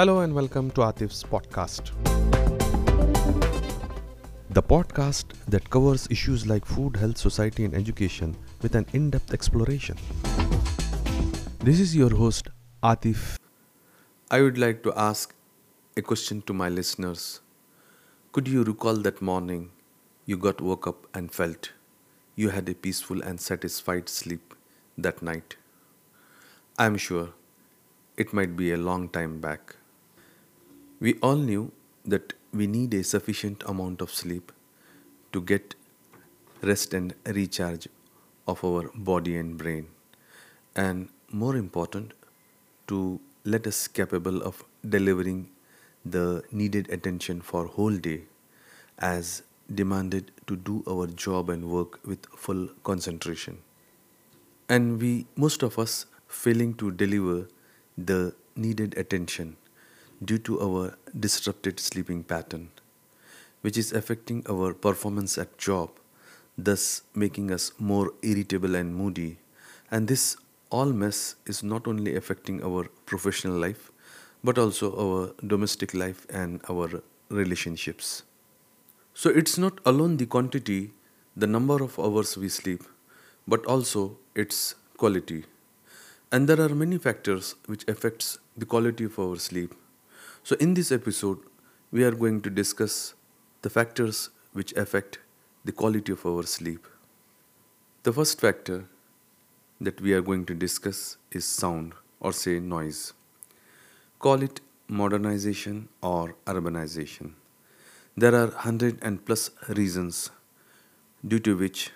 Hello and welcome to Atif's podcast. The podcast that covers issues like food, health, society, and education with an in depth exploration. This is your host, Atif. I would like to ask a question to my listeners. Could you recall that morning you got woke up and felt you had a peaceful and satisfied sleep that night? I am sure it might be a long time back. We all knew that we need a sufficient amount of sleep to get rest and recharge of our body and brain. And more important to let us capable of delivering the needed attention for whole day as demanded to do our job and work with full concentration. And we most of us failing to deliver the needed attention due to our disrupted sleeping pattern, which is affecting our performance at job, thus making us more irritable and moody. And this all mess is not only affecting our professional life, but also our domestic life and our relationships. So it's not alone the quantity, the number of hours we sleep, but also its quality. And there are many factors which affects the quality of our sleep so, in this episode, we are going to discuss the factors which affect the quality of our sleep. The first factor that we are going to discuss is sound or say noise. Call it modernization or urbanization. There are 100 and plus reasons due to which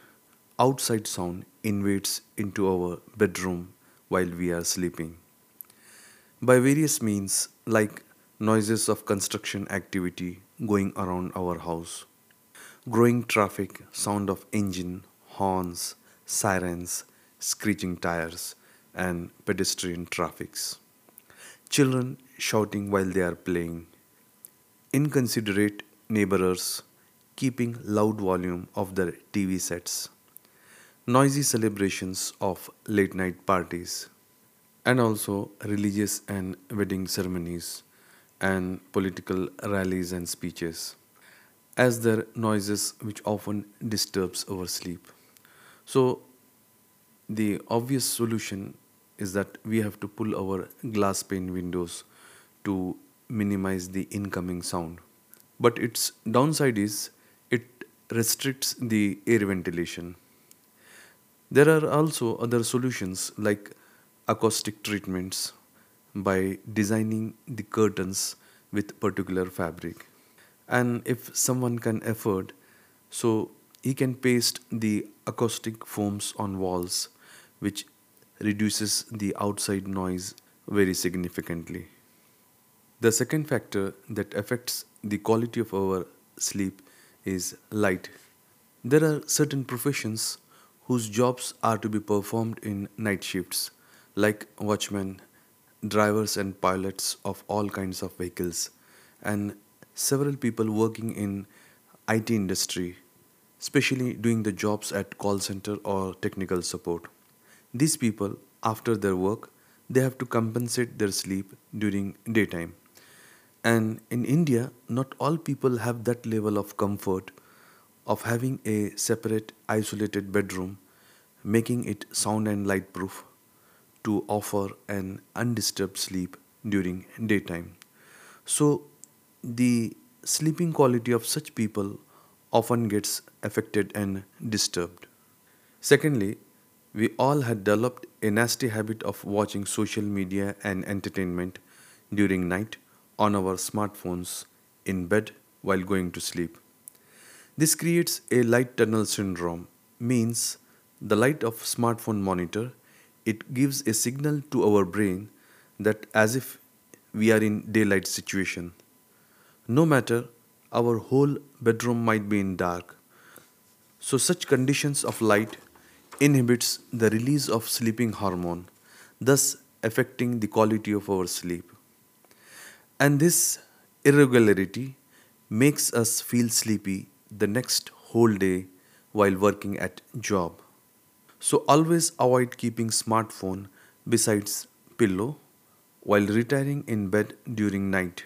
outside sound invades into our bedroom while we are sleeping. By various means like noises of construction activity going around our house, growing traffic, sound of engine, horns, sirens, screeching tires, and pedestrian traffics, children shouting while they are playing, inconsiderate neighbors keeping loud volume of their TV sets, noisy celebrations of late night parties, and also religious and wedding ceremonies and political rallies and speeches as their noises which often disturbs our sleep. So the obvious solution is that we have to pull our glass pane windows to minimize the incoming sound. But its downside is it restricts the air ventilation. There are also other solutions like acoustic treatments by designing the curtains with particular fabric. And if someone can afford so he can paste the acoustic foams on walls which reduces the outside noise very significantly. The second factor that affects the quality of our sleep is light. There are certain professions whose jobs are to be performed in night shifts like watchmen drivers and pilots of all kinds of vehicles and several people working in IT industry especially doing the jobs at call center or technical support. These people after their work they have to compensate their sleep during daytime. And in India not all people have that level of comfort of having a separate isolated bedroom making it sound and light proof to offer an undisturbed sleep during daytime. So, the sleeping quality of such people often gets affected and disturbed. Secondly, we all had developed a nasty habit of watching social media and entertainment during night on our smartphones in bed while going to sleep. This creates a light tunnel syndrome, means the light of smartphone monitor it gives a signal to our brain that as if we are in daylight situation. No matter our whole bedroom might be in dark. So such conditions of light inhibits the release of sleeping hormone thus affecting the quality of our sleep. And this irregularity makes us feel sleepy the next whole day while working at job so always avoid keeping smartphone besides pillow while retiring in bed during night.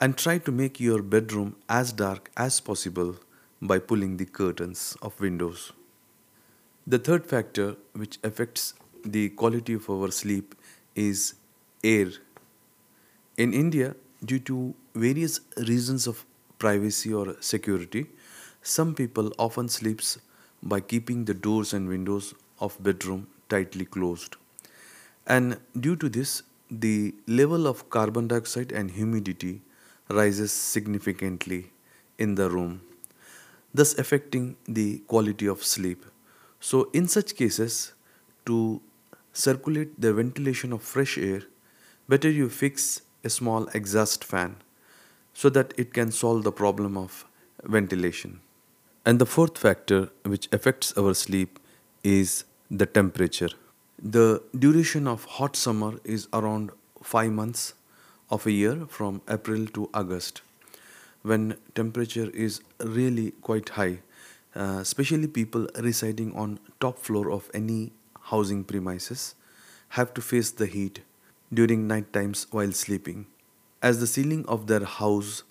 And try to make your bedroom as dark as possible by pulling the curtains of windows. The third factor which affects the quality of our sleep is air. In India, due to various reasons of privacy or security, some people often sleeps by keeping the doors and windows of bedroom tightly closed. And due to this, the level of carbon dioxide and humidity rises significantly in the room, thus affecting the quality of sleep. So, in such cases, to circulate the ventilation of fresh air, better you fix a small exhaust fan so that it can solve the problem of ventilation. And the fourth factor which affects our sleep is the temperature. The duration of hot summer is around 5 months of a year from April to August when temperature is really quite high uh, especially people residing on top floor of any housing premises have to face the heat during night times while sleeping as the ceiling of their house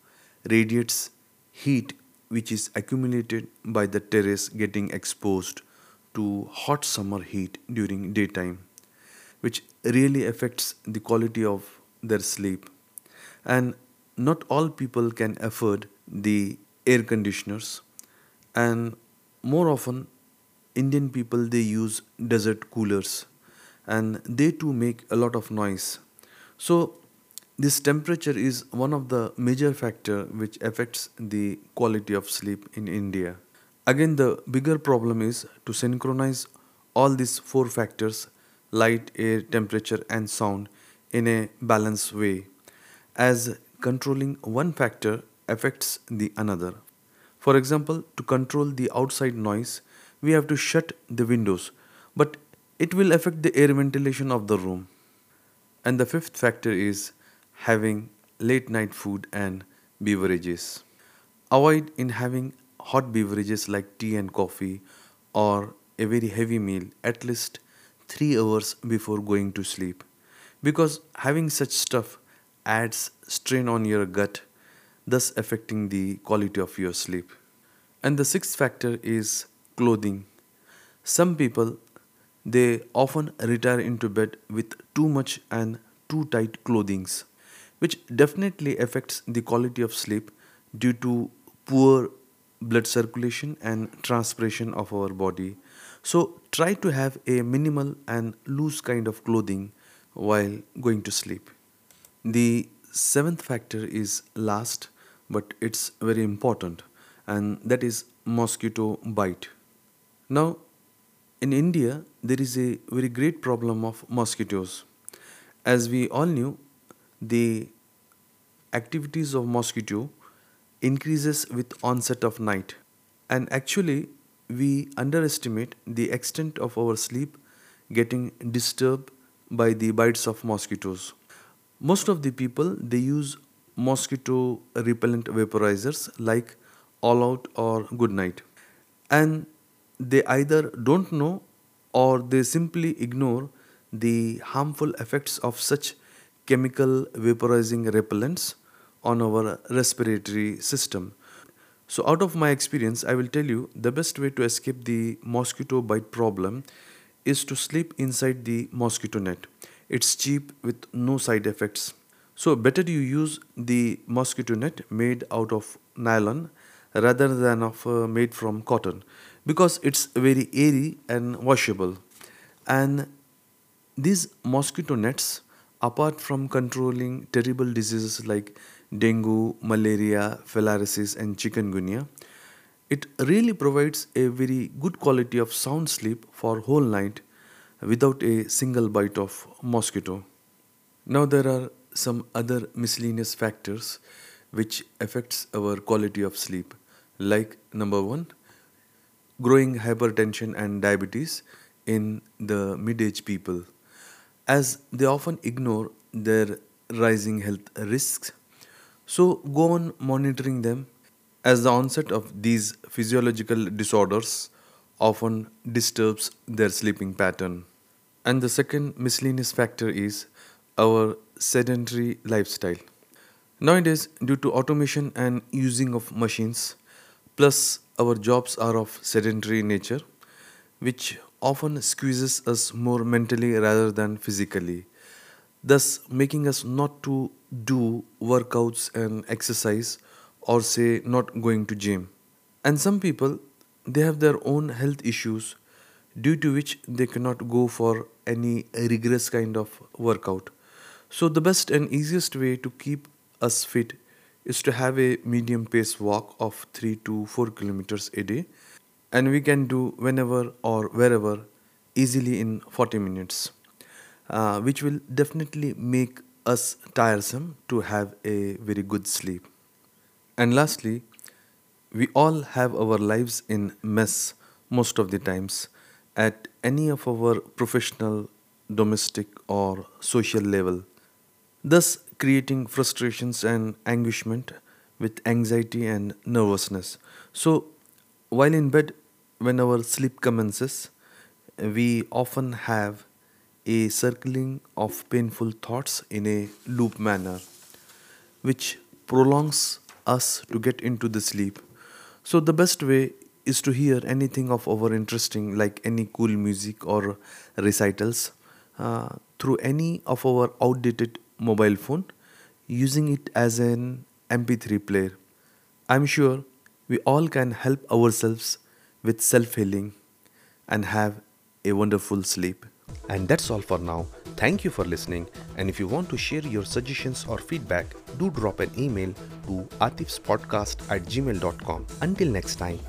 radiates heat which is accumulated by the terrace getting exposed to hot summer heat during daytime which really affects the quality of their sleep. And not all people can afford the air conditioners. And more often indian people they use desert coolers. And they too make a lot of noise. So this temperature is one of the major factor which affects the quality of sleep in india again the bigger problem is to synchronize all these four factors light air temperature and sound in a balanced way as controlling one factor affects the another for example, to control the outside noise, we have to shut the windows, but it will affect the air ventilation of the room. And the fifth factor is having late night food and beverages. Avoid in having hot beverages like tea and coffee or a very heavy meal at least 3 hours before going to sleep because having such stuff adds strain on your gut thus affecting the quality of your sleep. And the sixth factor is clothing. Some people they often retire into bed with too much and too tight clothings, which definitely affects the quality of sleep due to poor blood circulation and transpiration of our body. So try to have a minimal and loose kind of clothing while going to sleep. The seventh factor is last but it's very important and that is mosquito bite. Now in India there is a very great problem of mosquitoes. As we all knew the activities of mosquito increases with onset of night and actually we underestimate the extent of our sleep getting disturbed by the bites of mosquitoes most of the people they use mosquito repellent vaporizers like All Out or Good Knight. And they either don't know or they simply ignore the harmful effects of such chemical vaporizing repellents on our respiratory system. So, out of my experience, I will tell you the best way to escape the mosquito bite problem is to sleep inside the mosquito net. It's cheap with no side effects. So better you use the mosquito net made out of nylon rather than of uh, made from cotton because it's very airy and washable and these mosquito nets apart from controlling terrible diseases like dengue malaria filariasis and chikungunya. It really provides a very good quality of sound sleep for whole night without a single bite of mosquito. Now there are some other miscellaneous factors which affects our quality of sleep like number 1 growing hypertension and diabetes in the mid-age people. As they often ignore their rising health risks so go on monitoring them as the onset of these physiological disorders often disturbs their sleeping pattern and the second miscellaneous factor is our sedentary lifestyle. Nowadays, due to automation and using of machines, plus our jobs are of sedentary nature, which often squeezes us more mentally rather than physically, thus making us not to do workouts and exercise or say not going to gym. And some people they have their own health issues due to which they cannot go for any rigorous kind of workout. So the best and easiest way to keep us fit is to have a medium pace walk of 3 to 4 kilometers a day and we can do whenever or wherever easily in 40 minutes uh, which will definitely make us tiresome to have a very good sleep and lastly we all have our lives in mess most of the times at any of our professional domestic or social level thus creating frustrations and anguishment with anxiety and nervousness. So, while in bed, when our sleep commences, we often have a circling of painful thoughts in a loop manner, which prolongs us to get into the sleep. So, the best way is to hear anything of our interesting, like any cool music or recitals, uh, through any of our outdated mobile phone using it as an MP3 player. I'm sure we all can help ourselves with self healing and have a wonderful sleep. And that's all for now. Thank you for listening. And if you want to share your suggestions or feedback, do drop an email to atifspodcast at gmail.com. Until next time.